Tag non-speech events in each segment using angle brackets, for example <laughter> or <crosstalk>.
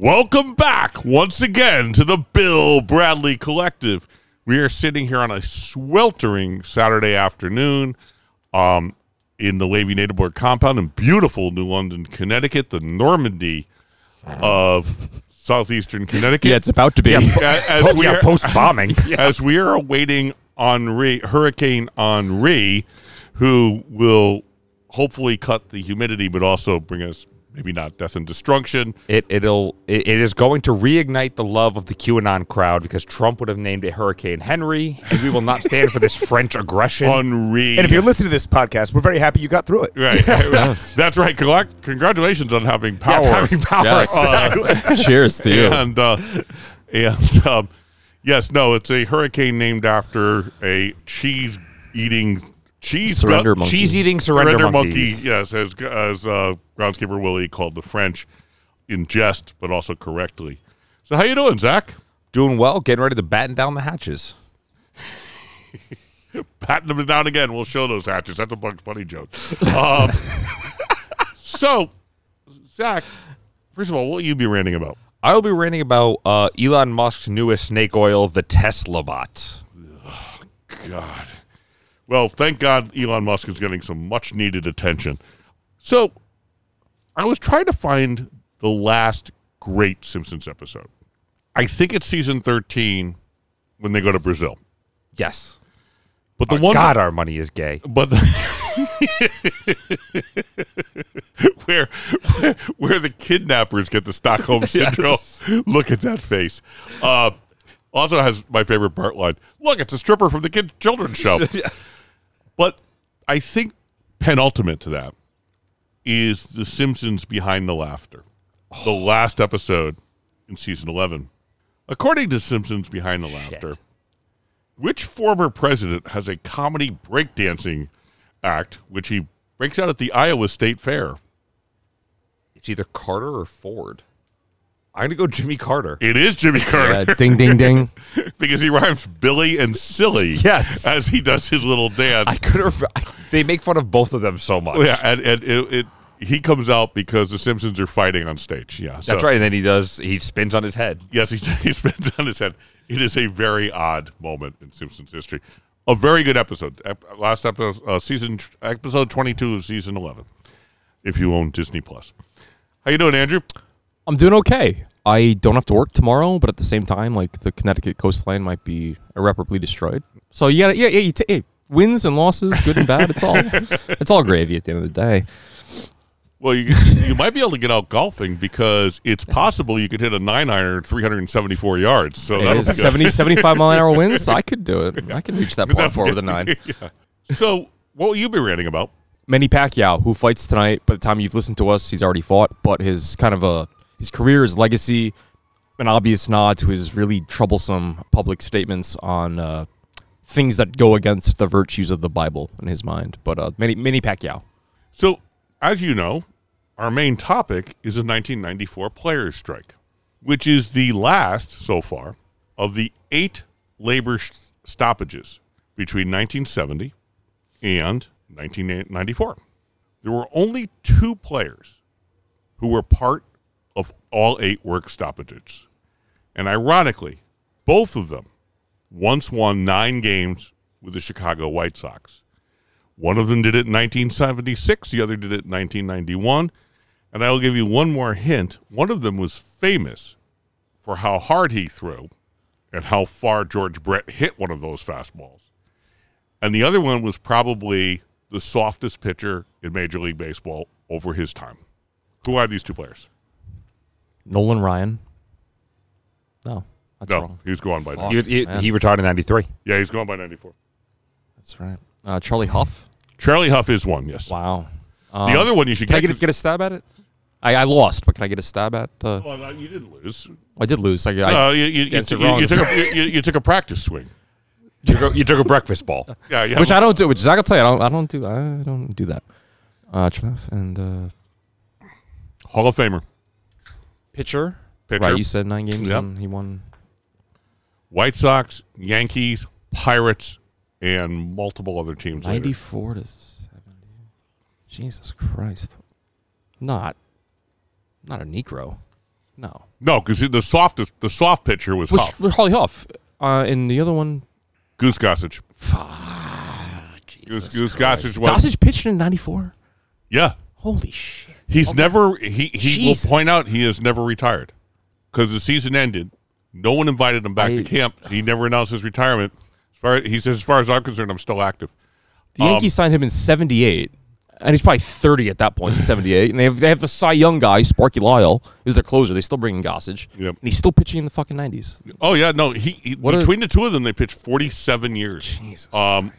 Welcome back once again to the Bill Bradley Collective. We are sitting here on a sweltering Saturday afternoon um, in the Levy Native Board compound in beautiful New London, Connecticut, the Normandy of southeastern Connecticut. Yeah, it's about to be. A- as we yeah, are- post bombing. <laughs> as we are awaiting Henri, Hurricane Henri, who will hopefully cut the humidity, but also bring us maybe not death and destruction. It it'll it, it is going to reignite the love of the QAnon crowd because Trump would have named it Hurricane Henry, and we will not stand for this <laughs> French aggression. Henri. And if you're listening to this podcast, we're very happy you got through it. right, <laughs> that's right. Collect- Congratulations on having power. Yeah, having power. Yes. <laughs> exactly. Cheers to you. and uh, and um, yes, no, it's a hurricane named after a cheese eating cheese Surrender gut- monkey. Cheese eating surrender, surrender monkey. Yes, as as uh, groundskeeper Willie called the French in jest, but also correctly. So how you doing, Zach? Doing well, getting ready to batten down the hatches. <laughs> Patting them down again. We'll show those hatches. That's a Bugs Bunny joke. Um, <laughs> so, Zach, first of all, what will you be ranting about? I'll be ranting about uh, Elon Musk's newest snake oil, the Tesla bot. God. Well, thank God Elon Musk is getting some much needed attention. So, I was trying to find the last great Simpsons episode. I think it's season 13 when they go to Brazil. Yes. But the Oh, one God, our money is gay. but the where, <laughs> where where the kidnappers get the Stockholm <laughs> syndrome. Look at that face. Uh, also has my favorite Bart line. Look, it's a stripper from the kid children's show. <laughs> But I think penultimate to that is the Simpsons behind the laughter. The oh. last episode in season eleven. According to Simpsons Behind the Laughter, which former president has a comedy breakdancing act, which he breaks out at the Iowa State Fair? It's either Carter or Ford. I'm gonna go Jimmy Carter. It is Jimmy Carter Yeah, <laughs> ding, ding, ding. <laughs> because he rhymes Billy and silly Yes. as he does his little dance. I could have. They make fun of both of them so much. yeah, and, and it, it he comes out because the Simpsons are fighting on stage. Yeah, That's so- right. And then he does. He spins on his head. Yes, he, <laughs> he spins on his head. It is a very odd moment in Simpsons history. A very good episode. Last episode, uh, season episode twenty two of season eleven. If you own Disney Plus, how you doing, Andrew? I'm doing okay. I don't have to work tomorrow, but at the same time, like the Connecticut coastline might be irreparably destroyed. So you gotta, yeah, yeah, you ta- hey, wins and losses, good and bad. It's all, <laughs> it's all gravy at the end of the day. Well, you you might be able to get out golfing because it's possible you could hit a nine iron three hundred and seventy four yards. So It that'll is be good. 70, 75 mile an hour winds. So I could do it. <laughs> I can reach <laughs> that par four with a nine. yeah. So what will you be ranting about? Manny Pacquiao, who fights tonight. By the time you've listened to us, he's already fought. But his kind of a his career, his legacy, an obvious nod to his really troublesome public statements on uh, things that go against the virtues of the Bible in his mind. But uh, many, Manny Pacquiao. So, as you know, our main topic is the 1994 players' strike, which is the last so far of the eight labor stoppages between 1970 and 1994. There were only two players who were part all eight work stoppages. And ironically, both of them once won nine games with the Chicago White Sox. One of them did it in 1976, the other did it in 1991. And I will give you one more hint. One of them was famous for how hard he threw and how far George Brett hit one of those fastballs. And the other one was probably the softest pitcher in Major League Baseball over his time. Who are these two players? Nolan Ryan. No, that's no, wrong. he's going by Fuck. He, he, he retired in '93. Yeah, he's going by 94. That's right. Uh, Charlie Hough. Charlie Hough is one, yes. Wow. the Um, other one you should Can I get. get a, get a stab at it? I, I lost, but can I get a stab at? Uh, well, no, you didn't lose. I did lose. I, I, Uh, you, you, you, gets you- you took a, you, you took a practice swing. You took, a, you took a breakfast ball. <laughs> Yeah, yeah. which I don't do. Which Zach will tell you, I don't. I don't do. I don't do that. Uh, Charlie Hough and uh, Hall of Famer. Pitcher. Pitcher. Right, you said nine games Yep. and he won. White Sox, Yankees, Pirates, and multiple other teams. later. Ninety-four to seventy. Jesus Christ. Not. Not a Negro. No. No, because the softest, the soft pitcher was Was, Hough. Harley Hough. Uh, and the other one, Goose Gossage. fuck. Goose, Goose Gossage was. Gossage pitched in '94. Yeah. Holy shit! He's never, he, he Jesus. will point out he has never retired because the season ended. No one invited him back I- to camp. He never announced his retirement. As far, he says, as far as I'm concerned, I'm still active. The Yankees signed him in '78, and he's probably 30 at that point <laughs> in '78. and they have they have the Cy Young guy, Sparky Lyle, who's their closer. They still bring in Gossage, Yep. and he's still pitching in the fucking '90s. Oh yeah, no. He, he between the two of them, they pitched forty-seven years. um,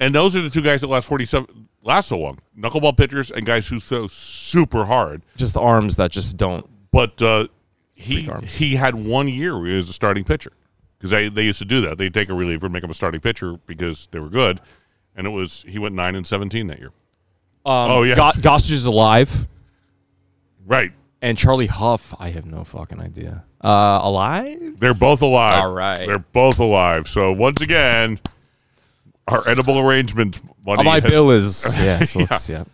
and those are the two guys that last forty-seven last so long. Knuckleball pitchers and guys who throw super hard. Just arms that just don't. But uh, he he had one year where he was a starting pitcher because they they used to do that. They would take a reliever and make him a starting pitcher because they were good. And it was he went nine and seventeen that year. Um, Oh, yeah, Go- Gossage is alive, Right. and Charlie Hough. I have no fucking idea. Uh, alive? They're both alive. All right. They're both alive. So once again, our edible arrangement money. Oh, my has- bill is <laughs> yeah. So let's yeah.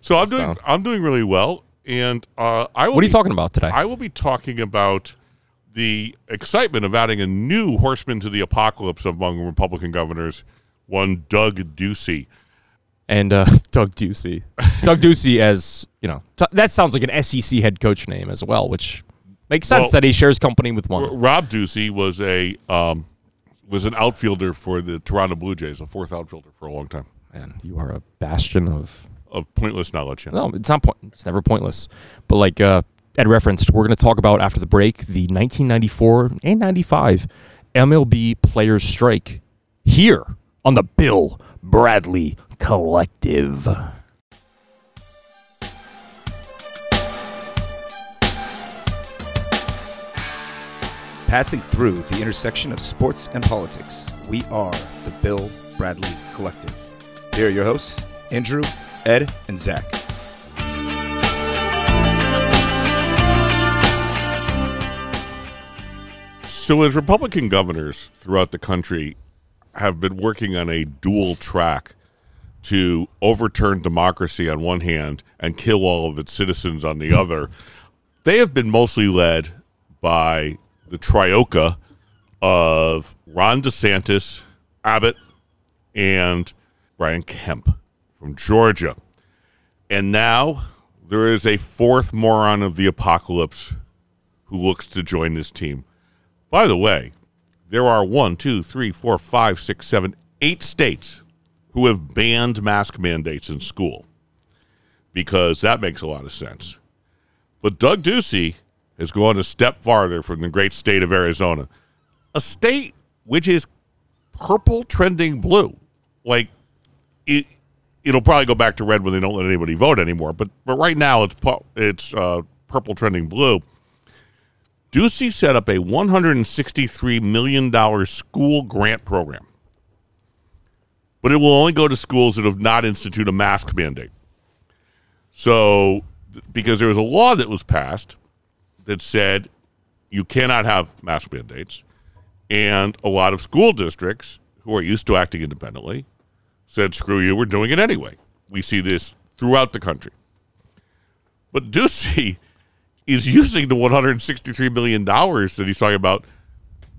So I'm doing down. I'm doing really well, and uh, I will What are you be- talking about today? I will be talking about the excitement of adding a new horseman to the apocalypse among Republican governors, one Doug Ducey. and uh, <laughs> Doug Ducey. Doug Ducey, as you know, t- that sounds like an SEC head coach name as well, which makes sense Well- that he shares company with one. Rob Ducey was a um, was an outfielder for the Toronto Blue Jays, a fourth outfielder for a long time Man, you are a bastion of. of pointless knowledge. yeah. No, it's not point. It's never pointless. But like uh, Ed referenced, we're going to talk about after the break the 1994 and 95 MLB Players Strike here on the Bill Bradley Collective. Passing through the intersection of sports and politics, we are the Bill Bradley Collective. Here are your hosts, Andrew, Ed, and Zach. So, as Republican governors throughout the country have been working on a dual track to overturn democracy on one hand and kill all of its citizens on the <laughs> other, they have been mostly led by the troika of Ron DeSantis, Abbott, and Brian Kemp from Georgia. And now there is a fourth moron of the apocalypse who looks to join this team. By the way, there are one, two, three, four, five, six, seven, eight states who have banned mask mandates in school because that makes a lot of sense. But Doug Ducey has gone a step farther from the great state of Arizona, a state which is purple trending blue. Like it, it'll probably go back to red when they don't let anybody vote anymore. But but right now it's it's uh, purple trending blue. Ducey set up a $163 million school grant program. But it will only go to schools that have not instituted a mask mandate. So, because there was a law that was passed that said you cannot have mask mandates, and a lot of school districts who are used to acting independently said, screw you, we're doing it anyway. We see this throughout the country. But Ducey <laughs> is using the $163 million that he's talking about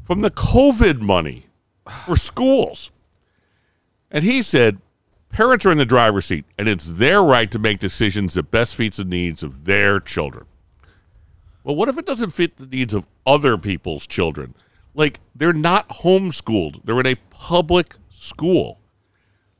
from the COVID money for schools. And he said parents are in the driver's seat, and it's their right to make decisions that best fits the needs of their children. Well, what if it doesn't fit the needs of other people's children? Like, they're not homeschooled, they're in a public school.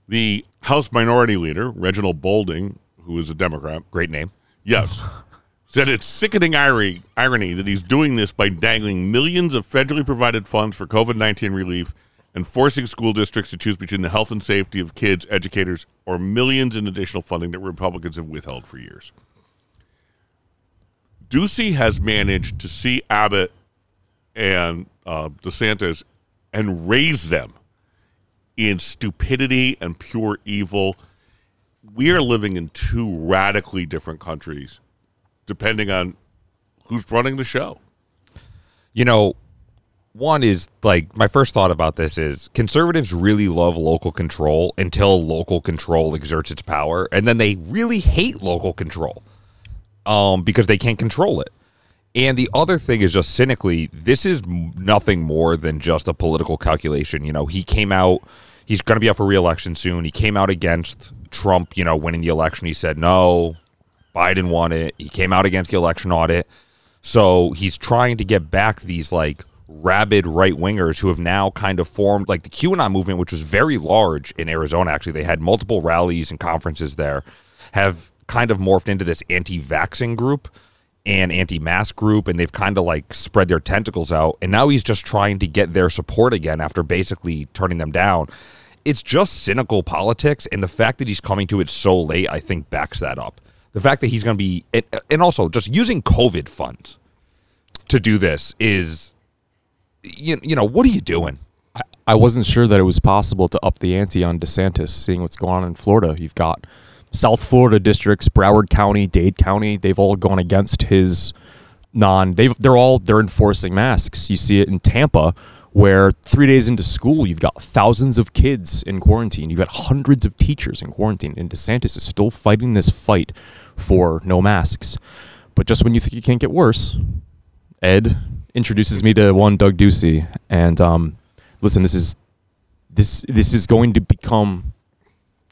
The House Minority Leader, Reginald Bolding, who is a Democrat, Great name. Yes. <laughs> Said it's sickening irony, irony that he's doing this by dangling millions of federally provided funds for COVID 19 relief and forcing school districts to choose between the health and safety of kids, educators, or millions in additional funding that Republicans have withheld for years. Ducey has managed to see Abbott and uh, DeSantis and raise them in stupidity and pure evil we are living in two radically different countries depending on who's running the show. You know, one is like my first thought about this is conservatives really love local control until local control exerts its power, and then they really hate local control um, because they can't control it. And the other thing is just cynically, this is nothing more than just a political calculation. You know, he came out, he's going to be up for reelection soon. He came out against Trump, you know, winning the election. He said, no, Biden won it. He came out against the election audit. So he's trying to get back these like rabid right wingers who have now kind of formed like the QAnon movement, which was very large in Arizona. Actually, they had multiple rallies and conferences there, have kind of morphed into this anti vaxxing group and anti mask group, and they've kind of like spread their tentacles out. And now he's just trying to get their support again after basically turning them down. It's just cynical politics, and the fact that he's coming to it so late, I think, backs that up. The fact that he's going to be, and, and also just using COVID funds to do this is, you, you know, what are you doing? I, I wasn't sure that it was possible to up the ante on DeSantis, seeing what's going on in Florida. You've got South Florida districts, Broward County, Dade County. They've all gone against his non. They've they're all they're enforcing masks. You see it in Tampa, where three days into school, you've got thousands of kids in quarantine. You've got hundreds of teachers in quarantine, and DeSantis is still fighting this fight for no masks. But just when you think it can't get worse, Ed introduces me to one Doug Ducey, and um, listen, this is this this is going to become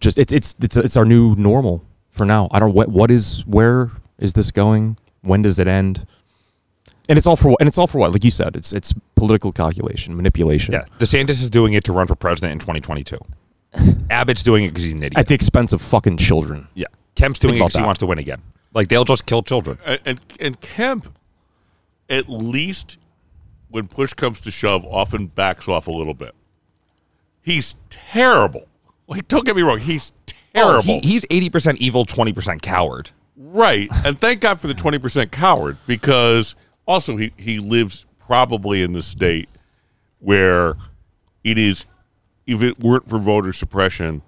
just it's it's it's it's our new normal for now. I don't what what is where is this going? When does it end? And it's all for? And it's all for what? Like you said, it's it's political calculation, manipulation. Yeah, DeSantis is doing it to run for president in 2022. <laughs> Abbott's doing it because he's an idiot. At the expense of fucking children. yeah, Kemp's doing it because he wants to win again. Like they'll just kill children. And, and and Kemp, at least when push comes to shove, often backs off a little bit. He's terrible. Like, don't get me wrong, he's terrible. Oh, he, he's 80% evil, 20% coward. Right. And thank God for the 20% coward because also he, he lives probably in the state where it is, if it weren't for voter suppression,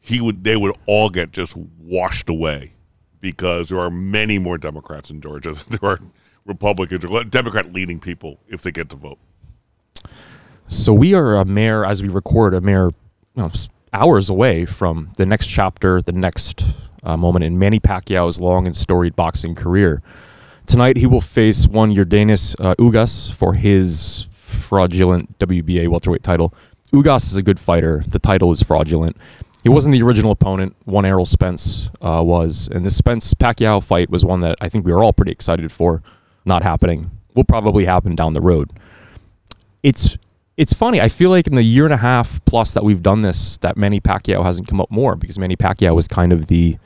he would they would all get just washed away because there are many more Democrats in Georgia <laughs> than there are Republicans or Democrat leading people if they get to vote. So we are a mayor as we record, a mayor you know, s- hours away from the next chapter, the next uh, moment in Manny Pacquiao's long and storied boxing career. Tonight, he will face one Yordenis uh, Ugas for his fraudulent WBA welterweight title. Ugas is a good fighter. The title is fraudulent. He wasn't the original opponent. One Errol Spence uh, was, and this Spence Pacquiao fight was one that I think we were all pretty excited for. Not happening. Will probably happen down the road it's it's funny. I feel like in the year and a half plus that we've done this, that Manny Pacquiao hasn't come up more because Manny Pacquiao is kind of the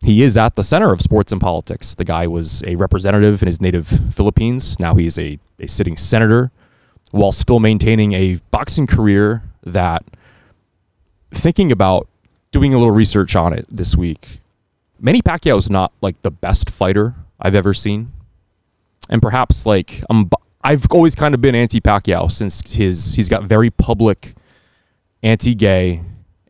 he is at the center of sports and politics. The guy was a representative in his native Philippines. Now he's a, a sitting senator while still maintaining a boxing career that thinking about doing a little research on it this week. Manny Pacquiao is not like the best fighter I've ever seen and perhaps like I'm, I've always kind of been anti Pacquiao since his he's got very public anti-gay,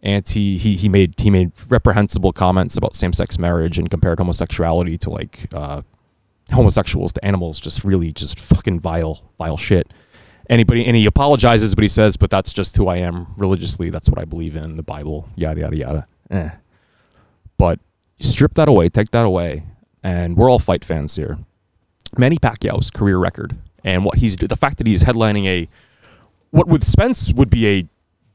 anti he he made he made reprehensible comments about same-sex marriage and compared homosexuality to like uh, homosexuals to animals, just really just fucking vile vile shit. Anybody and he apologizes, but he says, "But that's just who I am religiously. That's what I believe in. The Bible, yada yada yada." Eh. But strip that away, take that away, and we're all fight fans here. Manny Pacquiao's career record and what he's the fact that he's headlining a what with Spence would be a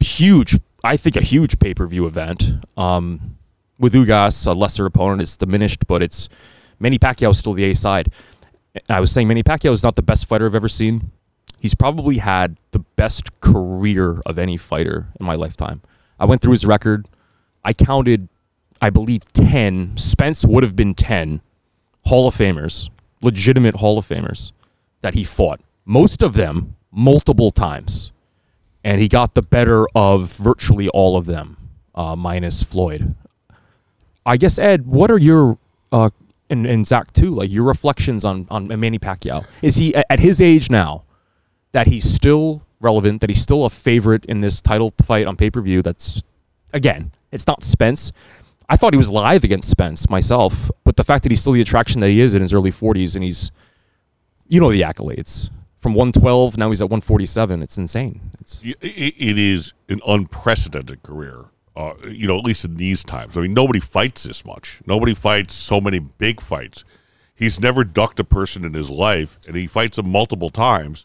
huge, I think, a huge pay per view event. Um, with Ugas, a lesser opponent, it's diminished, but it's Manny Pacquiao is still the A side. I was saying Manny Pacquiao is not the best fighter I've ever seen. He's probably had the best career of any fighter in my lifetime. I went through his record. I counted, I believe, 10. Spence would have been 10 Hall of Famers, legitimate Hall of Famers that he fought. Most of them multiple times. And he got the better of virtually all of them, uh, minus Floyd. I guess, Ed, what are your, uh, and, and Zach too, like your reflections on, on Manny Pacquiao? Is he, at his age now, that he's still relevant, that he's still a favorite in this title fight on pay per view? That's, again, it's not Spence. I thought he was live against Spence myself, but the fact that he's still the attraction that he is in his early 40s and he's, you know, the accolades from 112, now he's at 147. It's insane. It's, It it is an unprecedented career. Uh, you know, at least in these times. I mean, nobody fights this much. Nobody fights so many big fights. He's never ducked a person in his life, and he fights them multiple times.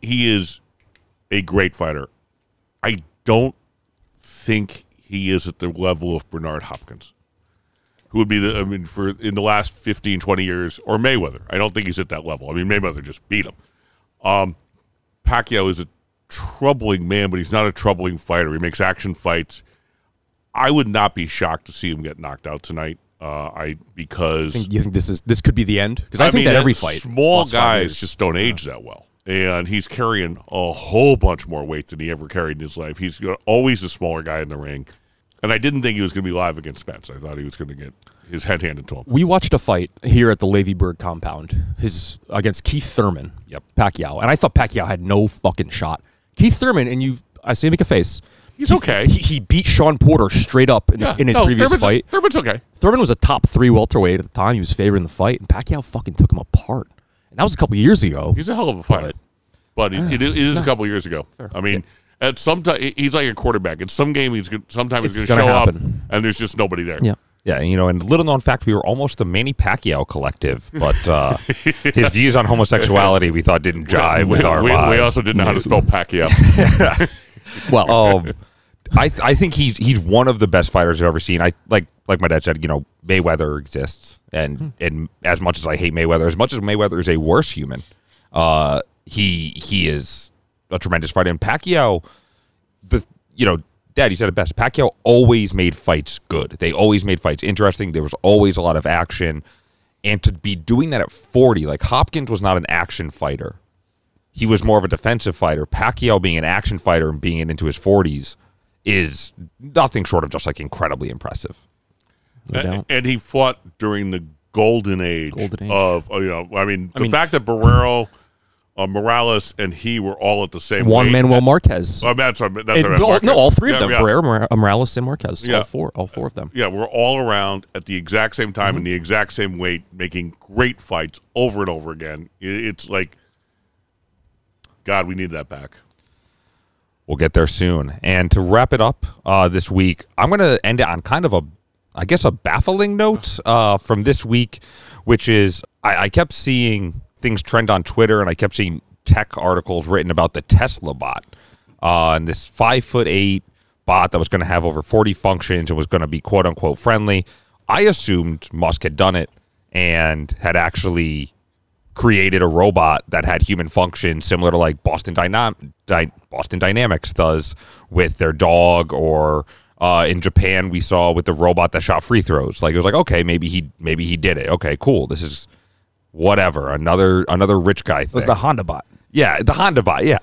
He is a great fighter. I don't think he is at the level of Bernard Hopkins, who would be the, I mean, for in the last 15, 20 years, or Mayweather. I don't think he's at that level. I mean, Mayweather just beat him. Um, Pacquiao is a troubling man, but he's not a troubling fighter. He makes action fights. I would not be shocked to see him get knocked out tonight. Uh, I because Think- You think this is this could be the end? Because I, think mean, that every fight, small guys just don't age that well, and he's carrying a whole bunch more weight than he ever carried in his life. He's always a smaller guy in the ring, and I didn't think he was going to be live against Spence. I thought he was going to get his head handed to him. We watched a fight here at the Levyberg compound, his against Keith Thurman. Yep. Pacquiao, and I thought Pacquiao had no fucking shot. Keith Thurman, and you, I see him make a face. He's He- okay. He, he beat Shawn Porter straight up in, Yeah, in his no, previous Thurman's, fight. Thurman's okay. Thurman was a top three welterweight at the time. He was favoring the fight, and Pacquiao fucking took him apart. And that was a couple years ago. He's a hell of a fighter, but it, it, is- it is a <sighs> couple years ago. I mean, at some time he's like a quarterback. In some game, he's good. Sometimes he's going to show gonna up, and there's just nobody there. Yeah. Yeah, you know, and little known fact, we were almost the Manny Pacquiao collective, but uh, <laughs> his views on homosexuality we thought didn't jive with our we, we also didn't know how to spell Pacquiao. <laughs> Well, um, I th- I think he's he's one of the best fighters I've ever seen. I like like my dad said, you know, Mayweather exists, and and as much as I hate Mayweather, as much as Mayweather is a worse human, uh, he he is a tremendous fighter. And Pacquiao, the you know, Dad, you said it best. Pacquiao always made fights good. They always made fights interesting. There was always a lot of action, and to be doing that at forty, like Hopkins was not an action fighter he was more of a defensive fighter. Pacquiao being an action fighter and being into his 40s is nothing short of just like incredibly impressive. no and, and he fought during the golden age, Golden age. of uh, you know. I mean, the mean, fact that Barrera, uh, Morales, and he were all at the same Juan weight- Manuel Marquez. Oh, that's what, that's And what I meant, all- no, all three of them: yeah. Barrera, Morales, and Marquez. Yeah. All four, all four of them. Yeah, we're all around at the exact same time Mm-hmm. in the exact same weight, making great fights over and over again. It- It's like, God, we need that back. We'll get there soon. And to wrap it up uh, this week, I'm going to end it on kind of a, I guess, a baffling note uh, from this week, which is I, I kept seeing things trend on Twitter and I kept seeing tech articles written about the Tesla bot. Uh, and this five foot eight bot that was going to have over 40 functions and was going to be quote unquote friendly. I assumed Musk had done it and had actually created a robot that had human functions similar to like Boston Dynam- Dy- Boston Dynamics does with their dog or uh, in Japan we saw with the robot that shot free throws like it was like okay maybe he maybe he did it okay cool this is whatever another another rich guy thing. It was the Honda bot. yeah, the Honda bot. Yeah.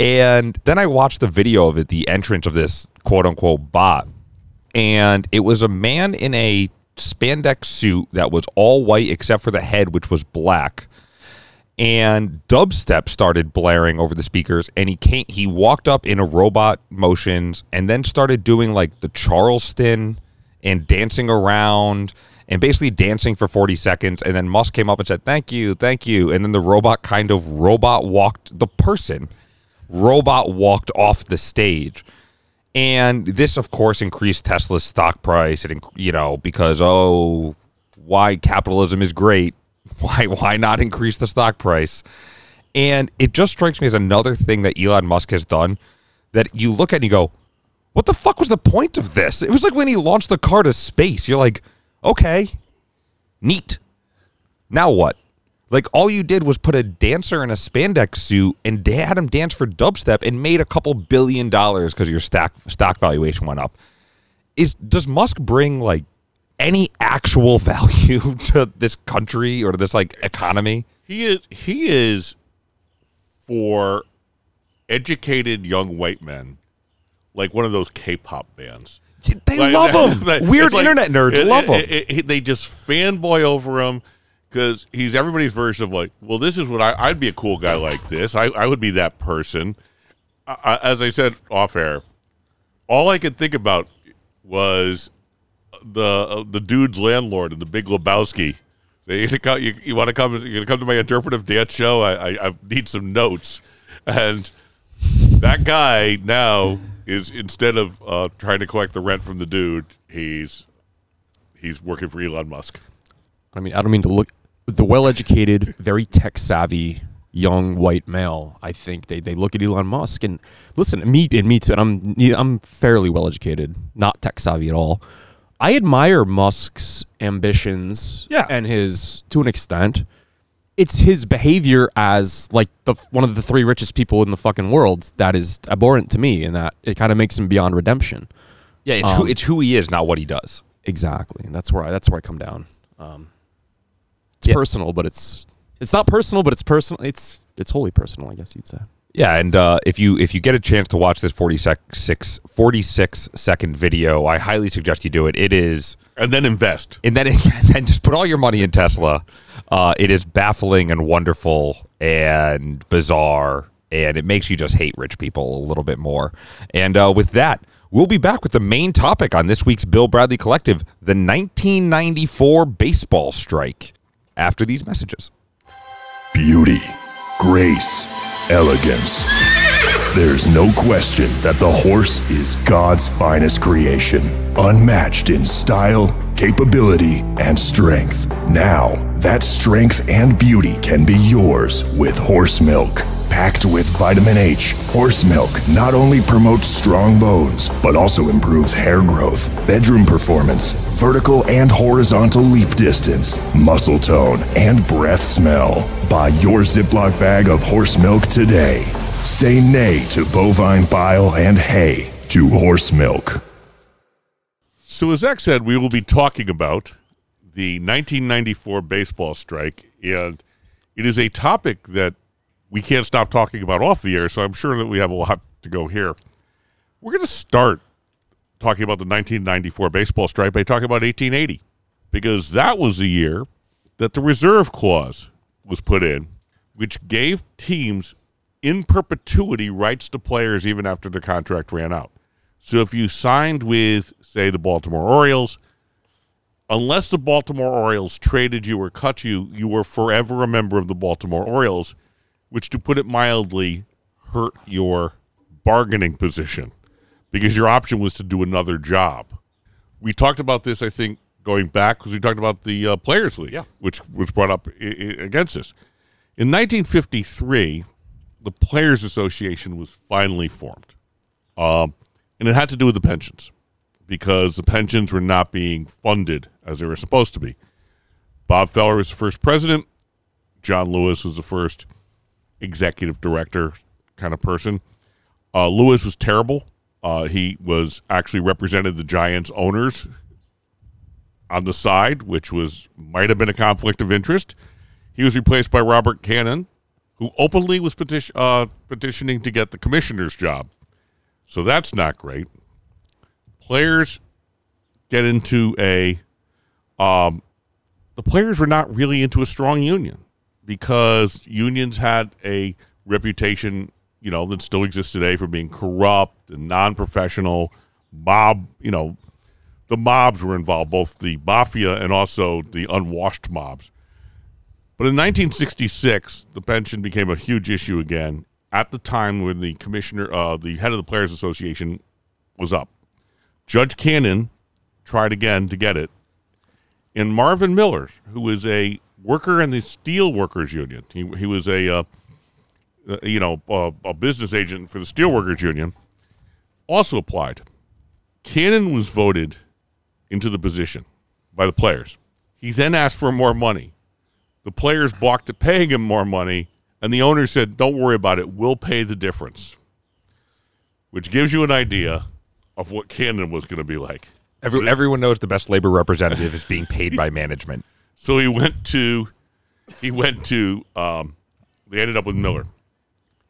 And then I watched the video of it, the entrance of this quote unquote bot. And it was a man in a spandex suit that was all white except for the head, which was black. And dubstep started blaring over the speakers, and he came. He walked up in a robot motions, and then started doing like the Charleston and dancing around, and basically dancing for forty seconds. And then Musk came up and said, "Thank you, thank you." And then the robot kind of robot walked the person, robot walked off the stage. And this, of course, increased Tesla's stock price. And you know, because oh, why capitalism is great. <laughs> Why why not increase the stock price? And it just strikes me as another thing that Elon Musk has done that you look at and you go, what the fuck was the point of this? It was like when he launched the car to space. You're like, okay, neat. Now what? Like all you did was put a dancer in a spandex suit and had him dance for dubstep and made a couple billion dollars because your stock stock valuation went up. Is does Musk bring like any actual <laughs> value to this country or to this like economy? He is he is for educated young white men, like one of those K-pop bands. They Like, love <laughs> him. like- Weird like- internet nerds it- love him. it- it- it- they just fanboy over him because he's everybody's version of like, well, this is what I, I'd be a cool guy like this. I, I would be that person. I, as I said off air, all I could think about was the uh, the dude's landlord in the Big Lebowski. You, you, you want to come? You're gonna come to my interpretive dance show? I, I, I need some notes, and that guy now is instead of uh, trying to collect the rent from the dude, he's he's working for Elon Musk. I mean, I don't mean to look the well-educated, very tech-savvy young white male. I think they, they look at Elon Musk and listen, me and me too. And I'm I'm fairly well-educated, not tech-savvy at all. I admire Musk's ambitions Yeah. and his to an extent. It's his behavior as like the one of the three richest people in the fucking world that is abhorrent to me, and that it kind of makes him beyond redemption. Yeah, it's, who, it's who he is, not what he does. Exactly, and that's where I, that's where I come down. Um, it's Yeah. personal, but it's it's not personal, but it's personal. It's it's wholly personal, I guess you'd say. Yeah, and uh, if you if you get a chance to watch this 46, 46 second video, I highly suggest you do it. It is, And then invest. and then <laughs> and then just put all your money in Tesla. Uh, it is baffling and wonderful and bizarre, and it makes you just hate rich people a little bit more. And uh, with that, we'll be back with the main topic on this week's Bill Bradley Collective: the 1994 baseball strike. After these messages. Beauty, grace, elegance. There's no question that the horse is God's finest creation, unmatched in style, capability, and strength. Now, that strength and beauty can be yours with horse milk. Packed with vitamin H, horse milk not only promotes strong bones, but also improves hair growth, bedroom performance, vertical and horizontal leap distance, muscle tone, and breath smell. Buy your Ziploc bag of horse milk today. Say nay to bovine bile and hay to horse milk. So, as Zach said, we will be talking about the 1994 baseball strike, and it is a topic that we can't stop talking about off the air. So, I'm sure that we have a lot to go here. We're going to start talking about the 1994 baseball strike by talking about 1880, because that was the year that the reserve clause was put in, which gave teams in perpetuity rights to players even after the contract ran out. So if you signed with, say, the Baltimore Orioles, unless the Baltimore Orioles traded you or cut you, you were forever a member of the Baltimore Orioles, which, to put it mildly, hurt your bargaining position because your option was to do another job. We talked about this, I think, going back because we talked about the uh, Players League, Yeah. which was brought up I- I- against this. In 1953, the Players Association was finally formed. Um, and it had to do with the pensions because the pensions were not being funded as they were supposed to be. Bob Feller was the first president. John Lewis was the first executive director kind of person. Uh, Lewis was terrible. Uh, he was actually represented the Giants owners on the side, which was might have been a conflict of interest. He was replaced by Robert Cannon, who openly was petition, uh, petitioning to get the commissioner's job. So that's not great. Players get into a um, the players were not really into a strong union because unions had a reputation, you know, that still exists today for being corrupt and non-professional. Mob, you know, the mobs were involved, both the mafia and also the unwashed mobs. But in 1966, the pension became a huge issue again at the time when the commissioner, uh, the head of the Players Association, was up. Judge Cannon tried again to get it. And Marvin Miller, who was a worker in the Steel Workers Union, he, he was a, uh, uh, you know, uh, a business agent for the Steel Workers Union, also applied. Cannon was voted into the position by the players. He then asked for more money. The players balked at paying him more money, and the owner said, Don't worry about it, we'll pay the difference. Which gives you an idea of what Cannon was going to be like. Every, everyone knows the best labor representative is being paid by management. <laughs> So he went to, he went to, um, they ended up with Miller.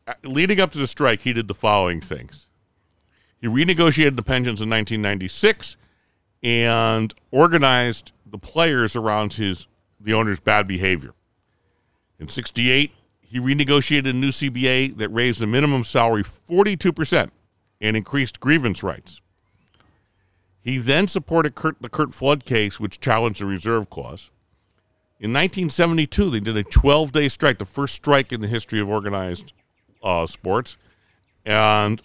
Uh, Leading up to the strike, he did the following things. He renegotiated the pensions in 1996 and organized the players around his the owner's bad behavior. In 68, he renegotiated a new CBA that raised the minimum salary 42% and increased grievance rights. He then supported Curt, the Curt Flood case, which challenged the reserve clause. In 1972, they did a 12 day strike, the first strike in the history of organized uh, sports, and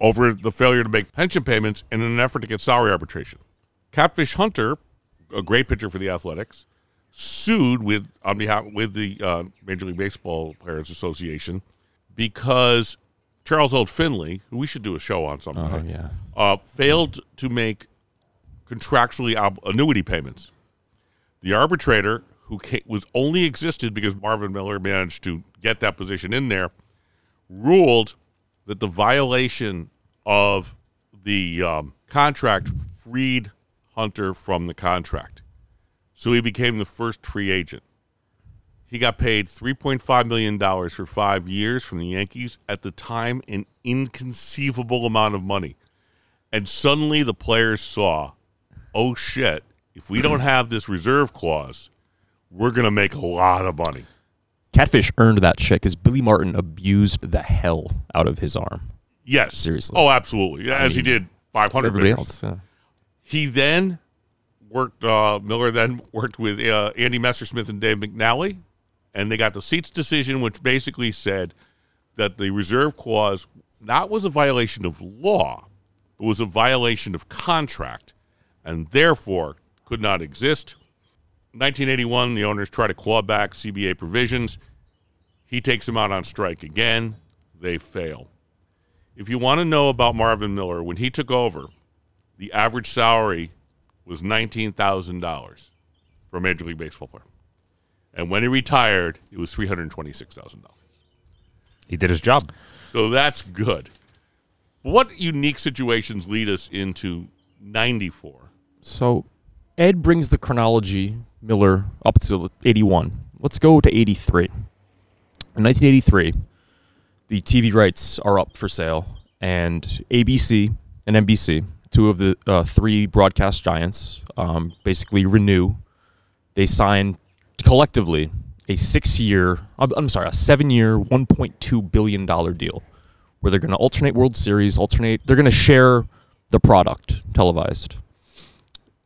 over the failure to make pension payments in an effort to get salary arbitration. Catfish Hunter, a great pitcher for the Athletics, sued with on behalf with the uh, Major League Baseball Players Association because Charles Old Finley, who we should do a show on sometime, Oh yeah. uh, failed to make contractually ob- annuity payments. The arbitrator, who ca- was only existed because Marvin Miller managed to get that position in there, ruled that the violation of the um, contract freed Hunter from the contract. So he became the first free agent. He got paid $3.5 million for five years from the Yankees, at the time, an inconceivable amount of money. And suddenly the players saw, oh shit, if we don't have this reserve clause, we're going to make a lot of money. Catfish earned that shit because Billy Martin abused the hell out of his arm. Yes. Seriously. Oh, absolutely. As he did 500 Everybody pitchers. else. Yeah. He then worked, uh, Miller then worked with uh, Andy Messersmith and Dave McNally, and they got the Seitz decision, which basically said that the reserve clause not was a violation of law, but was a violation of contract, and therefore could not exist. 1981, the owners try to claw back CBA provisions. He takes them out on strike again. They fail. If you want to know about Marvin Miller, when he took over, the average salary was $19,000 for a Major League Baseball player. And when he retired, it was $326,000. He did his job. So that's good. What unique situations lead us into 94? So Ed brings the chronology Miller up to 81. Let's go to 83. In 1983, the TV rights are up for sale, and ABC and NBC, two of the uh, three broadcast giants, um, basically renew. They sign collectively a six-year, I'm I'm sorry, a seven-year, 1.2 billion dollar deal, where they're going to alternate World Series, alternate. They're going to share the product televised.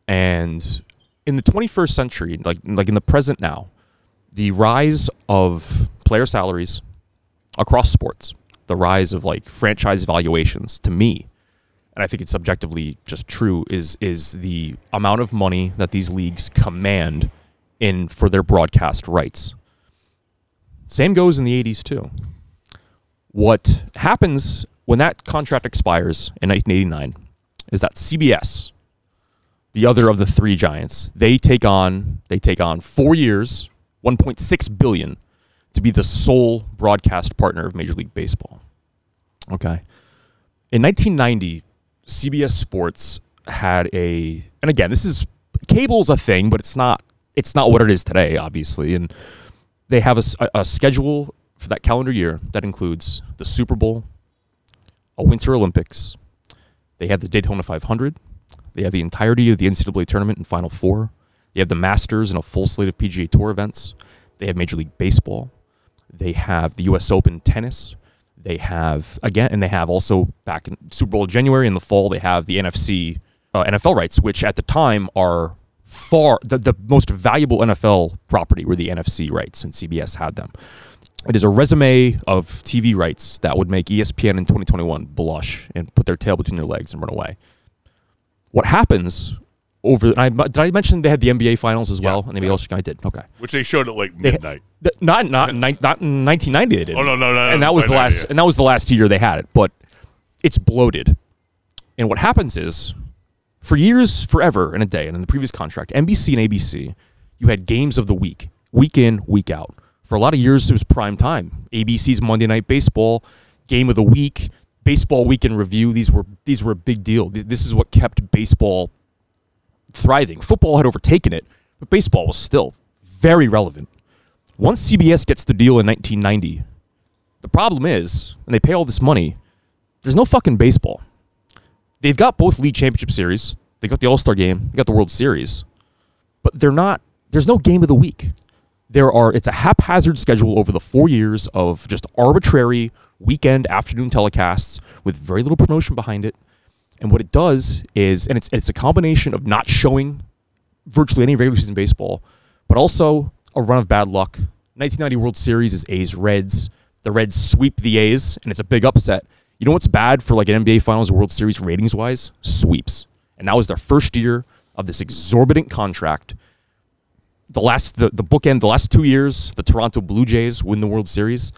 And in the 21st century, like like in the present now, the rise of player salaries across sports, the rise of like franchise valuations to me, and I think it's subjectively just true is is the amount of money that these leagues command in for their broadcast rights. Same goes in the 80s too. What happens when that contract expires in 1989 is that CBS, the other of the three giants, they take on they take on 4 years, 1.6 billion to be the sole broadcast partner of Major League Baseball. Okay. In 1990, CBS Sports had a and again, this is cable's a thing, but it's not it's not what it is today, obviously. And they have a, a schedule for that calendar year that includes the Super Bowl, a Winter Olympics. They have the Daytona 500. They have the entirety of the NCAA tournament and Final Four. They have the Masters and a full slate of PGA Tour events. They have Major League Baseball. They have the U.S. Open tennis. They have again, and they have also back in Super Bowl January in the fall. They have the NFC uh, NFL rights, which at the time are far the, the most valuable NFL property were the NFC rights, and CBS had them. It is a resume of TV rights that would make ESPN in 2021 blush and put their tail between their legs and run away. What happens over? And I, did I mention they had the NBA finals as well? And maybe also I did. Okay. Which they showed at like They- midnight. Th- Not not ni- not in 1990 they did. Oh, no, no, no, And that was the last yeah. and that was the last year they had it. But it's bloated. And what happens is, for years, forever, in a day, and in the previous contract, NBC and ABC, you had games of the week, week in, week out. For a lot of years, it was prime time. ABC's Monday Night Baseball, game of the week, baseball weekend review. These were these were a big deal. This is what kept baseball thriving. Football had overtaken it, but baseball was still very relevant. Once CBS gets the deal in 1990, the problem is, and they pay all this money, there's no fucking baseball. They've got both league championship series, they got the All Star game, they got the World Series, but they're not. There's no game of the week. There are. It's a haphazard schedule over the four years of just arbitrary weekend afternoon telecasts with very little promotion behind it. And what it does is, and it's it's a combination of not showing virtually any regular season baseball, but also a run of bad luck. 1990 World Series is A's Reds. The Reds sweep the A's, and it's a big upset. You know what's bad for like an NBA Finals or World Series ratings wise? Sweeps. And that was their first year of this exorbitant contract. the last the, the bookend, the last two years, the Toronto Blue Jays win the World Series.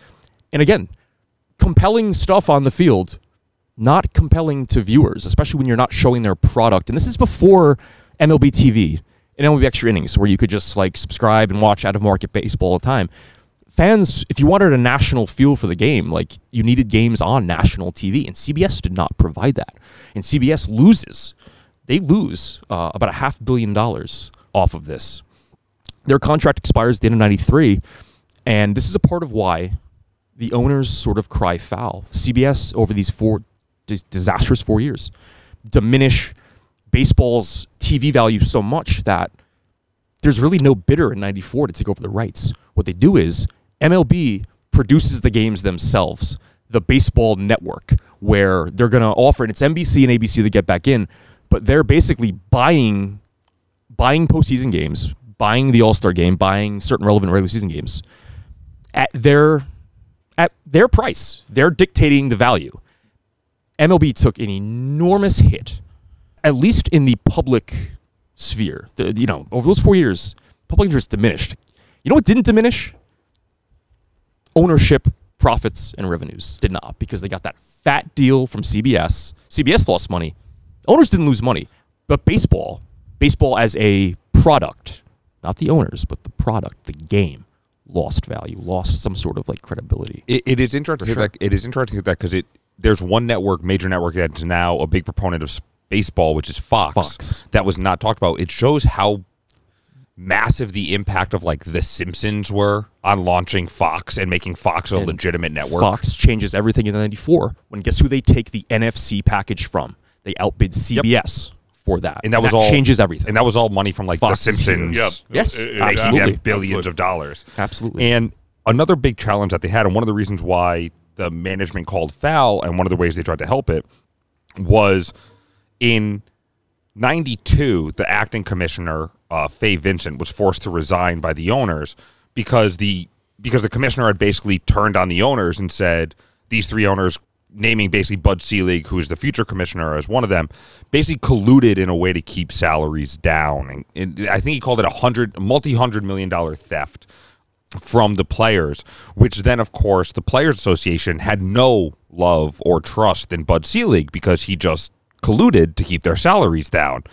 And again, compelling stuff on the field, not compelling to viewers, especially when you're not showing their product. And this is before MLB TV and MLB Extra Innings, where you could just like subscribe and watch out of market baseball all the time. Fans, if you wanted a national feel for the game, like you needed games on national TV, and CBS did not provide that. And CBS loses. They lose uh, about a half billion dollars off of this. Their contract expires at the end of 93. And this is a part of why the owners sort of cry foul. CBS, over these four disastrous four years, diminish baseball's TV value so much that there's really no bidder in 94 to take over the rights. What they do is MLB produces the games themselves, the baseball network, where they're going to offer, and it's NBC and ABC that get back in, but they're basically buying buying postseason games, buying the All Star game, buying certain relevant regular season games at their at their price. They're dictating the value. MLB took an enormous hit, at least in the public sphere. The, you know, over those four years, public interest diminished. You know what didn't diminish? Ownership, profits, and revenues did not because they got that fat deal from CBS. CBS lost money. Owners didn't lose money, but baseball, baseball as a product, not the owners, but the product, the game, lost value, lost some sort of like credibility. It, it is interesting. sure. that, it is interesting to that because it there's one network, major network that's now a big proponent of baseball, which is Fox. Fox. That was not talked about. It shows how massive the impact of like The Simpsons were on launching Fox and making Fox a And legitimate network. Fox changes everything in 94 when guess who they take the NFC package from? They outbid CBS for that. and that was all changes everything. And that was all money from like Fox The. Simpsons. Yep. Yes, It- it- making absolutely. them billions of dollars. Absolutely. And another big challenge that they had, and one of the reasons why the management called foul, and one of the ways they tried to help it, was in '92, the acting commissioner uh, Fay Vincent was forced to resign by the owners because the because the commissioner had basically turned on the owners and said these three owners naming basically Bud Selig, who's the future commissioner, as one of them, basically colluded in a way to keep salaries down. And, and I think he called it a hundred multi hundred million dollar theft from the players, which then, of course, the Players Association had no love or trust in Bud Selig because he just colluded to keep their salaries down.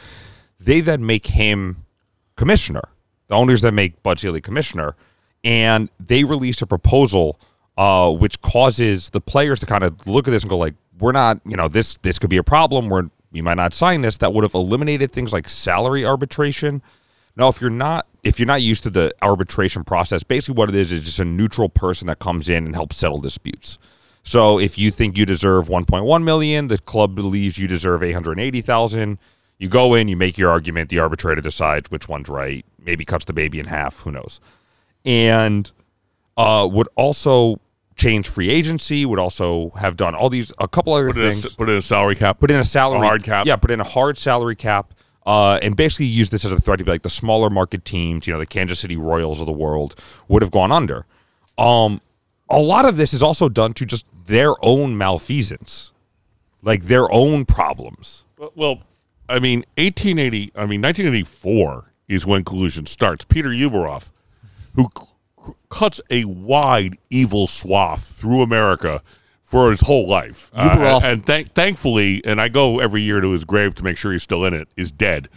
They then make him commissioner. The owners then make Bud Selig commissioner, and they release a proposal uh, which causes the players to kind of look at this and go like, "We're not, you know, this this could be a problem. We're we might not sign this." That would have eliminated things like salary arbitration. Now, if you're not if you're not used to the arbitration process, basically what it is is just a neutral person that comes in and helps settle disputes. So if you think you deserve 1.1 million, the club believes you deserve 880,000. You go in, you make your argument, the arbitrator decides which one's right, maybe cuts the baby in half, who knows. And uh, would also change free agency, would also have done all these a couple other Put in, a, things put in a salary cap. put in a salary A hard cap. Yeah, put in a hard salary cap, uh, and basically use this as a threat to be like the smaller market teams, you know, the Kansas City Royals of the world would have gone under. Um, a lot of this is also done to just their own malfeasance, like their own problems. Well, I mean, 1880. I mean, 1984 is when collusion starts. Peter Ueberroth, who c- cuts a wide evil swath through America for his whole life, Uh, and thank thankfully, and I go every year to his grave to make sure he's still in it. Is dead.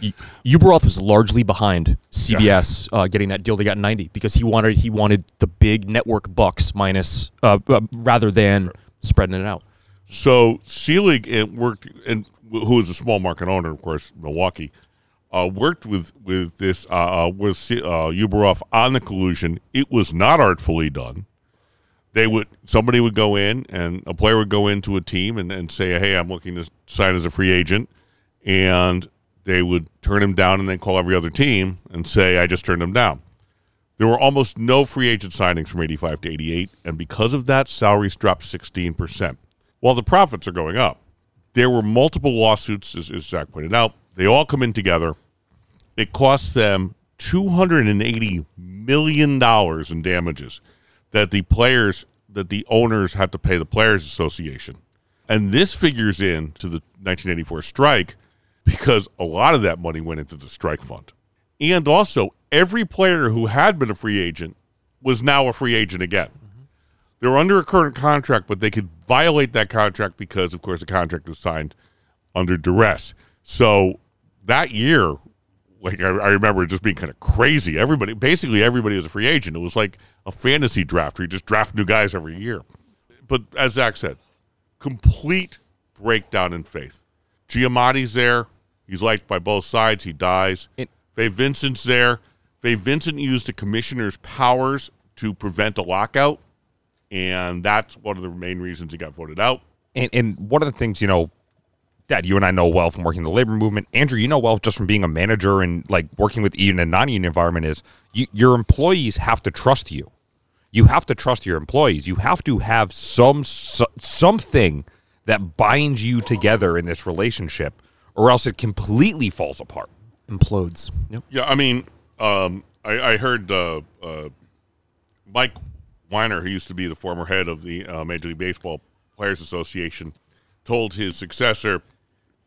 Ueberroth was largely behind CBS uh, getting that deal they got '90 because he wanted he wanted the big network bucks minus uh, uh, rather than spreading it out. So Selig uh, worked, and who is a small market owner, of course, Milwaukee, uh, worked with with this uh, with uh, Ueberroth on the collusion. It was not artfully done. They would somebody would go in, and a player would go into a team and, and say, "Hey, I'm looking to sign as a free agent," and they would turn him down, and then call every other team and say, "I just turned him down." There were almost no free agent signings from 85 to 88, and because of that, salaries dropped 16%. While the profits are going up, there were multiple lawsuits, as, as Zach pointed out. They all come in together. It costs them $280 million in damages that the players, that the owners have to pay the Players Association. And this figures in to the 1984 strike because a lot of that money went into the strike fund. And also, every player who had been a free agent was now a free agent again. Mm-hmm. They were under a current contract, but they could violate that contract because, of course, the contract was signed under duress. So that year, like I, I remember it just being kind of crazy. Everybody, basically, everybody was a free agent. It was like a fantasy draft where you just draft new guys every year. But as Zach said, complete breakdown in faith. Giamatti's there. He's liked by both sides. He dies. It- Fay Vincent's there. Fay Vincent used the commissioner's powers to prevent a lockout, and that's one of the main reasons he got voted out. And, and one of the things, you know, Dad, you and I know well from working in the labor movement. Andrew, you know well just from being a manager and like working with even a non-union environment is you, your employees have to trust you. You have to trust your employees. You have to have some so, something that binds you together in this relationship, or else it completely falls apart. Implodes. Yep. Yeah, I mean, um, I, I heard uh, uh, Mike Weiner, who used to be the former head of the uh, Major League Baseball Players Association, told his successor,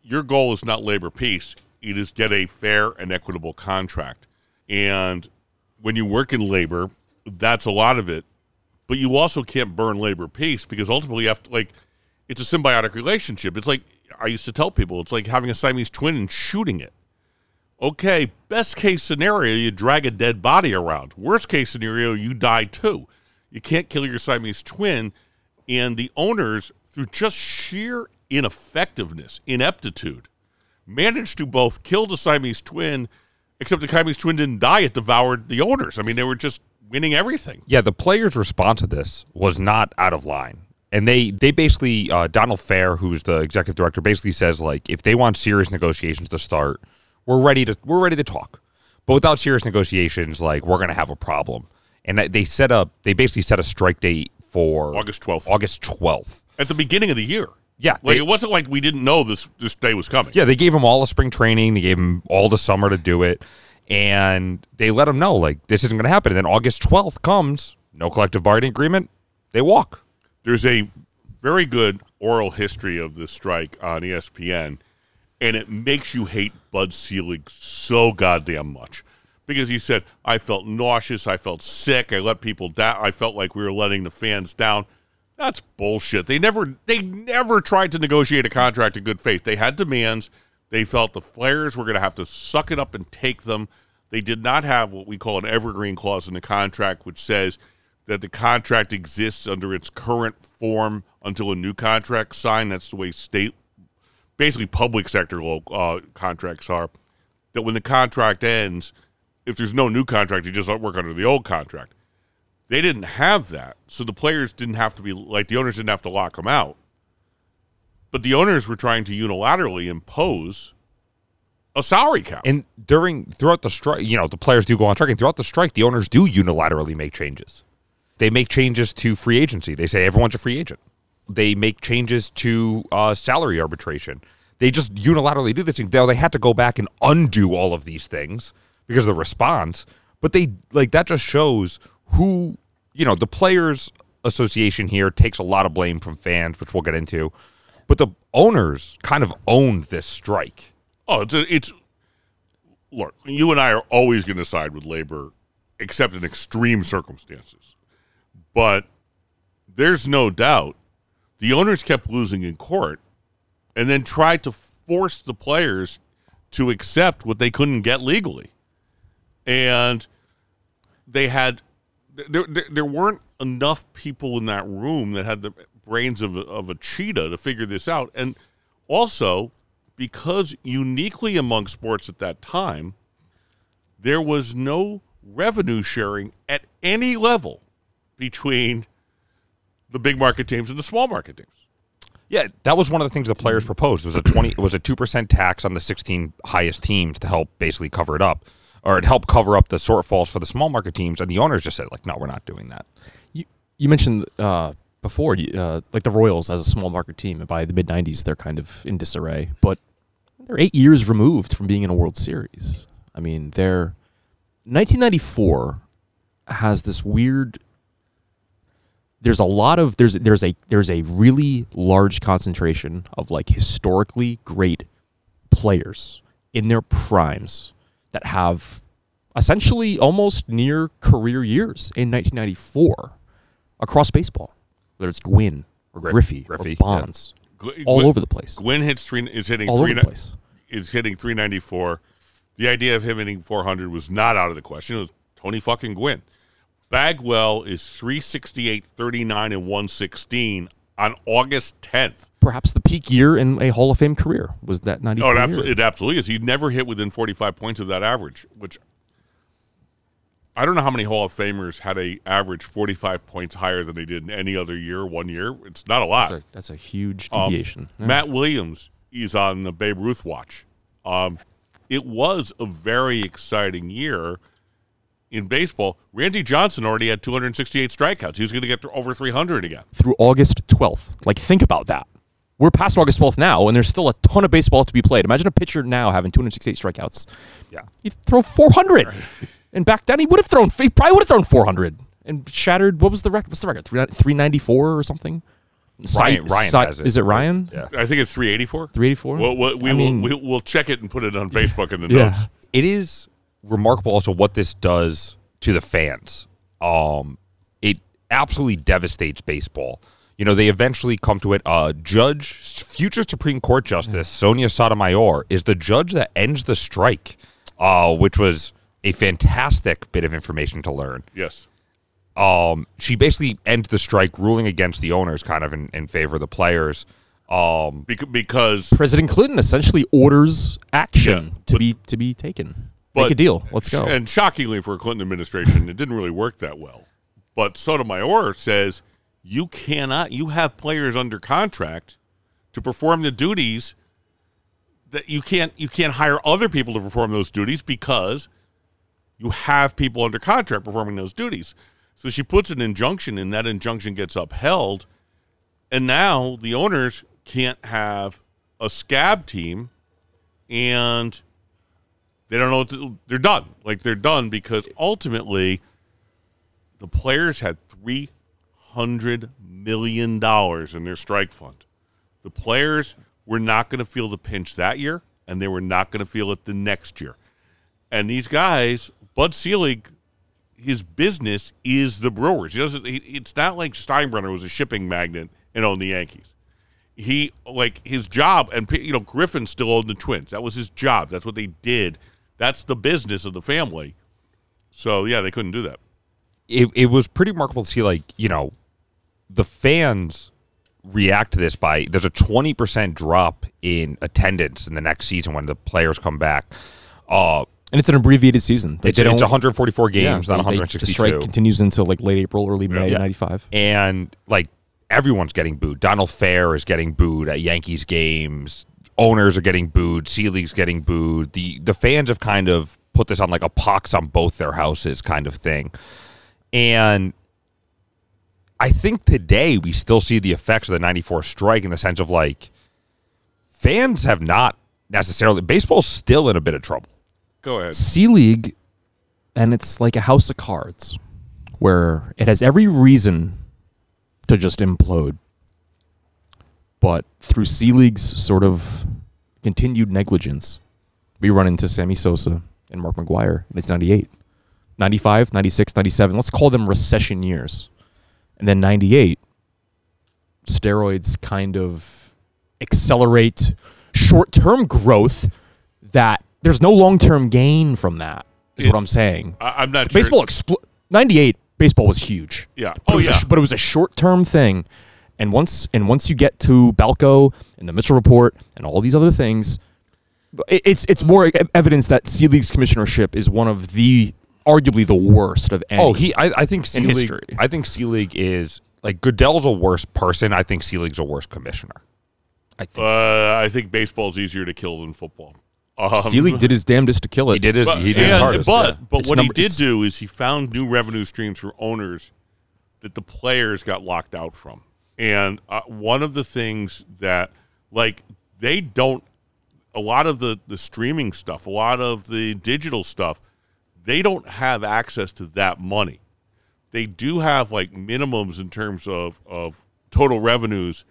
"Your goal is not labor peace; it is get a fair and equitable contract." And when you work in labor, that's a lot of it. But you also can't burn labor peace because ultimately, you have to like, it's a symbiotic relationship. It's like I used to tell people, it's like having a Siamese twin and shooting it. Okay, best case scenario, you drag a dead body around. Worst case scenario, you die too. You can't kill your Siamese twin. And the owners, through just sheer ineffectiveness, ineptitude, managed to both kill the Siamese twin, except the Siamese twin didn't die, it devoured the owners. I mean, they were just winning everything. Yeah, the players' response to this was not out of line. And they, they basically, uh, Donald Fehr, who's the executive director, basically says like, if they want serious negotiations to start, we're ready to we're ready to talk. But without serious negotiations, like we're gonna have a problem. And that- they set up, they basically set a strike date for August 12th. August twelfth. At the beginning of the year. Yeah, Like, they- it wasn't like we didn't know this, this day was coming. Yeah, they gave him all the spring training. They gave him all the summer to do it, and they let him know like this isn't going to happen. And then August twelfth comes, no collective bargaining agreement. They walk. there's a very good oral history of this strike on ESPN, and it makes you hate Bud Selig so goddamn much. Because he said, I felt nauseous, I felt sick, I let people down, I felt like we were letting the fans down. That's bullshit. They never they never tried to negotiate a contract in good faith. They had demands. They felt the players were gonna have to suck it up and take them. They did not have what we call an evergreen clause in the contract, which says that the contract exists under its current form until a new contract signed. That's the way state, basically public sector uh, contracts are. That when the contract ends, if there's no new contract, you just work under the old contract. They didn't have that, so the players didn't have to be like the owners didn't have to lock them out. But the owners were trying to unilaterally impose a salary cap. And during throughout the strike, you know, the players do go on strike, and throughout the strike, the owners do unilaterally make changes. They make changes to free agency. They say everyone's a free agent. They make changes to uh, salary arbitration. They just unilaterally do this thing. Now they had to go back and undo all of these things because of the response. But they like that just shows who you know. The players' association here takes a lot of blame from fans, which we'll get into. But the owners kind of owned this strike. Oh, it's a, it's look. You and I are always going to side with labor, except in extreme circumstances. But there's no doubt the owners kept losing in court, and then tried to force the players to accept what they couldn't get legally, and they had there, there, weren't enough people in that room that had the brains of, a- of a cheetah to figure this out. And also, because uniquely among sports at that time, there was no revenue sharing at any level between the big market teams and the small market teams. Yeah, that was one of the things the players proposed. It Was a twenty it was a two percent tax on the sixteen highest teams to help basically cover it up, or it helped cover up the shortfalls for the small market teams. And the owners just said like, no, we're not doing that. You, you mentioned uh, before, uh, like the Royals as a small market team, and by the mid '90s, they're kind of in disarray. But they're eight years removed from being in a World Series. I mean, they're 1994 has this weird. There's a lot of there's there's a there's a really large concentration of like historically great players in their primes that have essentially almost near career years in 1994 across baseball, whether it's Gwynn or Griffey, Griffey, or Bonds, Gw- all Gwynn- over the place. Gwynn hits three is hitting All three over the place. is hitting 394. The idea of him hitting 400 was not out of the question. It was Tony fucking Gwynn. Bagwell is 368, 39, and 116 on August 10th. Perhaps the peak year in a Hall of Fame career was that 94 Oh, it absolutely, it absolutely is. He never hit within 45 points of that average, which I don't know how many Hall of Famers had a average 45 points higher than they did in any other year, one year. It's not a lot. That's a, that's a huge Um, deviation. Yeah. Matt Williams is on the Babe Ruth watch. Um, it was a very exciting year in baseball. Randy Johnson already had 268 strikeouts. He was going to get to over 300 again. through August 12th. Like, think about that. We're past August 12th now, and there's still a ton of baseball to be played. Imagine a pitcher now having 268 strikeouts. Yeah. He'd throw 400. <laughs> And back then, he would have thrown, he probably would have thrown 400 and shattered, what was the record? What's the record? 394 or something? Ryan- Si- Ryan Si- has it. Is it Ryan? Yeah. I think it's 384. 384? Well, we, we I mean- will, we, we'll check it and put it on <laughs> Facebook in the Yeah. notes. it is remarkable also what this does to the fans. Um, it absolutely devastates baseball. You know, they eventually come to it. Uh, judge, future Supreme Court Justice Sonia Sotomayor is the judge that ends the strike, uh, which was a fantastic bit of information to learn. Yes. Um, she basically ends the strike, ruling against the owners, kind of in, in favor of the players. Um, Bec- because President Clinton essentially orders action Yeah, to but- be to be taken. But- Make a deal. Let's go. And shockingly for a Clinton administration, it didn't really work that well. But Sotomayor says you cannot, you have players under contract to perform the duties that you can't, you can't hire other people to perform those duties because you have people under contract performing those duties. So she puts an injunction and that injunction gets upheld. And now the owners can't have a scab team and they don't know to, they're done. Like they're done because ultimately the players had three hundred million dollars in their strike fund. The players were not going to feel the pinch that year, and they were not going to feel it the next year. And these guys, Bud Selig, his business is the Brewers. He doesn't. He, it's not like Steinbrenner was a shipping magnate and owned the Yankees. He like his job, and you know Griffin still owned the Twins. That was his job. That's what they did. That's the business of the family. So yeah, they couldn't do that. it, it was pretty remarkable to see like you know the fans react to this by there's a 20% drop in attendance in the next season when the players come back uh and it's an abbreviated season. They- it's, they it's don't- 144 yeah, games not they- they- 162 The strike continues until like late April, early May Yeah. '95. and like everyone's getting booed donald fehr is getting booed at yankees games owners are getting booed Selig's getting booed the the fans have kind of put this on like a pox on both their houses kind of thing and I think today we still see the effects of the 94 strike in the sense of like fans have not necessarily baseball's still in a bit of trouble. Go ahead. Selig, and it's like a house of cards where it has every reason to just implode. But through Selig's sort of continued negligence, we run into Sammy Sosa and Mark McGwire in 1998. 95, 96, 97. Let's call them recession years. And then 98, steroids kind of accelerate short term growth that there's no long term gain from that, is what I'm saying. I, I'm not sure. Baseball, expl- 98, baseball was huge. Yeah. But Oh, it yeah. sh- but it was a short term thing. And once and once you get to Balco and the Mitchell Report and all these other things, it, it's it's more e- evidence that Selig's commissionership is one of the arguably the worst of any. Oh, he I, I think Selig. I think Selig is like Goodell's a worse person. I think Selig's a worse commissioner. I think Uh, I think baseball's easier to kill than football. Um, Selig did his damnedest to kill it. He did his But, he did his hardest. but, yeah. but It's what number- he did do is he found new revenue streams for owners that the players got locked out from. And uh, one of the things that, like, they don't, a lot of the, the streaming stuff, a lot of the digital stuff, they don't have access to that money. They do have like minimums in terms of, of total revenues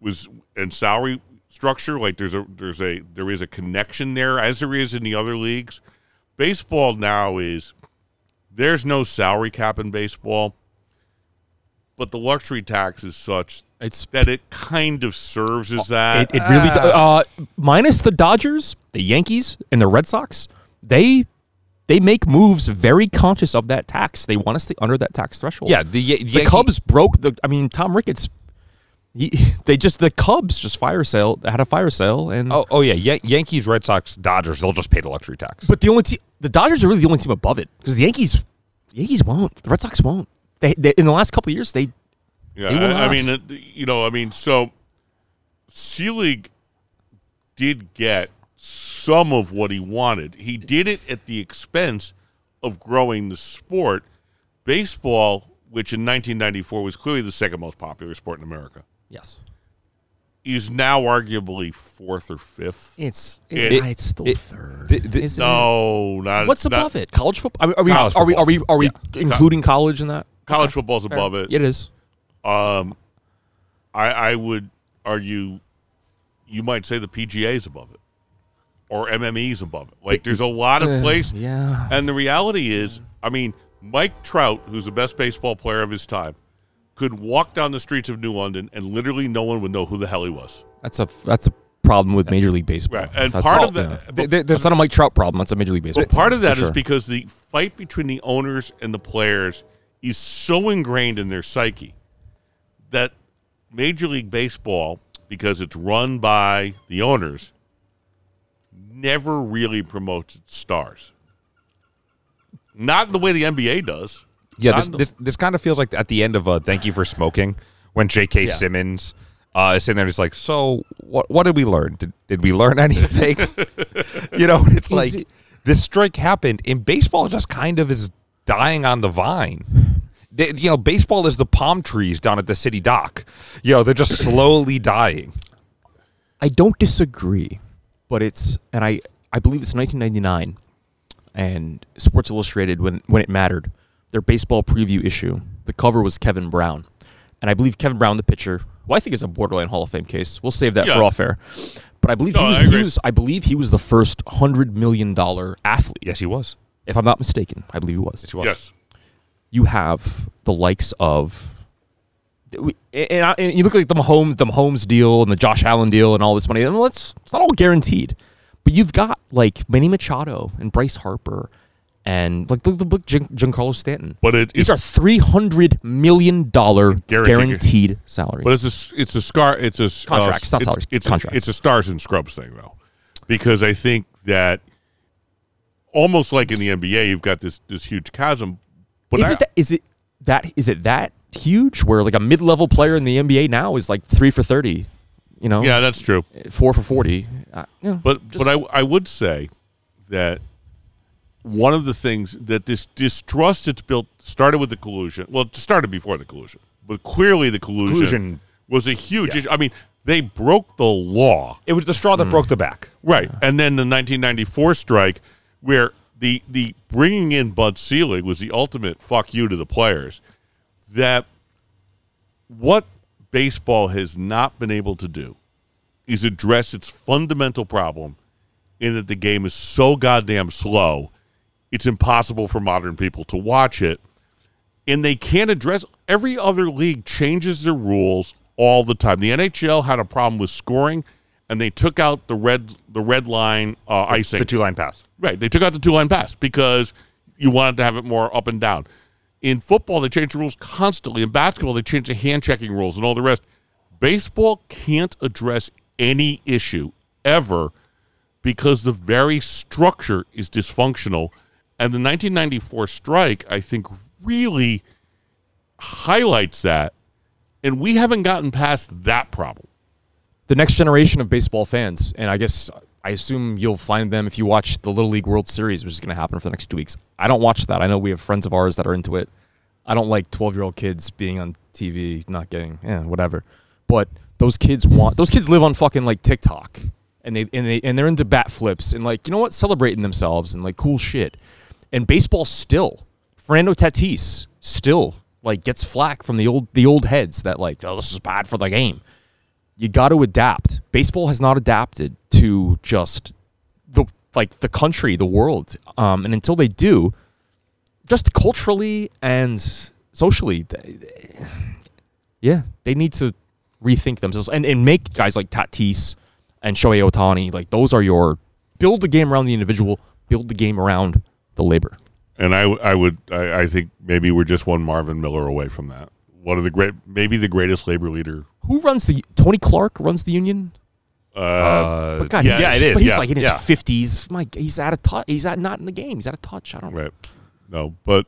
was and salary structure. Like there's a there's a there is a connection there as there is in the other leagues, baseball now is there's no salary cap in baseball, but the luxury tax is such It's that it kind of serves as that. It, it really do- uh, minus the Dodgers, the Yankees, and the Red Sox. They they make moves very conscious of that tax. They want to stay under that tax threshold. Yeah, the, Ye- the Yankee- Cubs broke the. I mean, Tom Ricketts. He, <laughs> they just the Cubs just fire sale had a fire sale and Oh, oh yeah, Yan- Yankees, Red Sox, Dodgers. They'll just pay the luxury tax. but the only team the Dodgers are really the only team above it because the Yankees the Yankees won't the Red Sox won't they, they in the last couple of years they Yeah, They I, I mean, you know, I mean, so Selig did get some of what he wanted. He did it at the expense of growing the sport. Baseball, which in 1994 was clearly the second most popular sport in America, yes is now arguably fourth or fifth. it's It- it's still it- third the- the- isn't it? No, not What's not- above it? College football? Are we are we are we, are we, football. are we including college in that? College football's above it. It is. Um, I, I would argue you might say the PGA is above it or MME's above it. Like there's a lot of places. Yeah. And the reality is, I mean, Mike Trout, who's the best baseball player of his time, could walk down the streets of New London and literally no one would know who the hell he was. That's a that's a problem with Major League Baseball. Right. And That's part all- of yeah. that, Th- th- That's not a Mike Trout problem. That's a Major League Baseball. But part of that For sure. because the fight between the owners and the players is so ingrained in their psyche that Major League Baseball, because it's run by the owners, never really promotes its stars. Not the way the NBA does. Yeah, this, the- this this kind of feels like at the end of uh, "Thank You for Smoking" when J.K. Simmons uh, is sitting there, and he's like, "So what? What did we learn? Did, did we learn <laughs> anything?" <laughs> you know, it's like it- this strike happened in baseball. Just kind of is dying on the vine. They, you know, baseball is the palm trees down at the city dock. You know, they're just slowly dying. I don't disagree, but it's and I I believe it's 1999, and Sports Illustrated when when it mattered, their baseball preview issue. The cover was Kevin Brown, and I believe Kevin Brown, the pitcher, who I think is a borderline Hall of Fame case. We'll save that Yeah. for all fair. But I believe No, he was, I he was I believe he was the first hundred million dollar athlete. Yes, he was. If I'm not mistaken, I believe he was. Yes, he was. Yes. you have the likes of and, I- and you look like the Mahomes, the Mahomes deal and the Josh Allen deal and all this money. And well, it's, it's not all guaranteed, but you've got like Manny Machado and Bryce Harper and like the, the book Gian- Giancarlo Stanton. But it, These it's, are three hundred million dollar Guaranteed. guaranteed salaries. but it's a s- it's a scar it's a s- uh, Contracts, not it's, salaries, It's contracts. A, it's a stars and scrubs thing though, because I think that almost like in the NBA, you've got this this huge chasm. But is I, it that, is it that is it that huge where like a mid level player in the NBA now is like three for thirty, you know, yeah, that's true. four for forty. Uh, you know, But just- but I I would say that one of the things that this distrust it's built started with the collusion. Well, it started before the collusion, but clearly the collusion, Collusion. was a huge. issue. I mean, they broke the law, It was the straw that broke the back. right? And then the 1994 strike, where the the bringing in Bud Selig was the ultimate fuck you to the players. That what baseball has not been able to do is address its fundamental problem in that the game is so goddamn slow, it's impossible for modern people to watch it. And they can't address every other league changes their rules all the time. The NHL had a problem with scoring, and they took out the red the red line uh, icing. The two line pass. Right. They took out the two line pass because you wanted to have it more up and down. In football, they change the rules constantly. In basketball, they change the hand checking rules and all the rest. Baseball can't address any issue ever because the very structure is dysfunctional. And the 1994 strike, I think, really highlights that. And we haven't gotten past that problem. The next generation of baseball fans, and I guess I assume you'll find them if you watch the Little League World Series, which is going to happen for the next two weeks. I don't watch that. I know we have friends of ours that are into it. I don't like twelve year old kids being on TV, not getting, yeah, whatever. But those kids want those kids live on fucking like TikTok, and they and they and they're into bat flips and like you know what, celebrating themselves and like cool shit. And baseball still, Fernando Tatis still like gets flack from the old the old heads that like oh this is bad for the game you got to adapt. Baseball has not adapted to just the like the country, the world. Um, and until they do, just culturally and socially, they, yeah, they need to rethink themselves and, and make guys like Tatis and Shohei Ohtani like those are your build the game around the individual, build the game around the labor. And I, I would, I, I think maybe we're just one Marvin Miller away from that. One of the great, maybe the greatest labor leader. Who runs the Tony Clark runs the union? Uh, Uh, But God, yes. Yeah, it is, But he's yeah, like in his yeah. fifties. My, he's out of touch. He's at, not in the game. He's out of touch. I don't know. right. No, but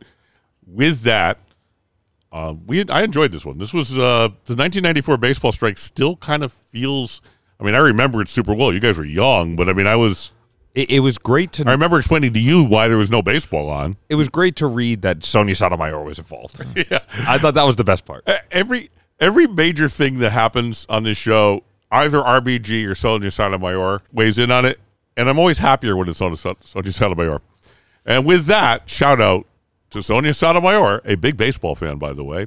with that, uh, we I enjoyed this one. This was uh, the 1994 baseball strike. Still kind of feels. I mean, I remember it super well. You guys were young, but I mean, I was. It, it was great to I remember explaining to you why there was no baseball on. it was great to read that Sonia Sotomayor was involved. <laughs> yeah. I thought that was the best part. Every every major thing that happens on this show, either RBG or Sonia Sotomayor weighs in on it, and I'm always happier when it's on Sonia Sotomayor. And with that, shout out to Sonia Sotomayor, a big baseball fan, by the way.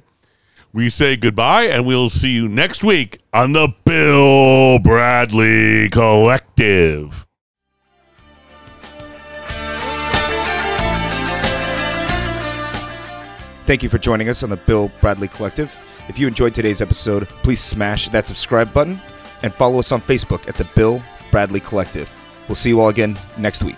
We say goodbye, and we'll see you next week on the Bill Bradley Collective. Thank you for joining us on the Bill Bradley Collective. If you enjoyed today's episode, please smash that subscribe button and follow us on Facebook at the Bill Bradley Collective. We'll see you all again next week.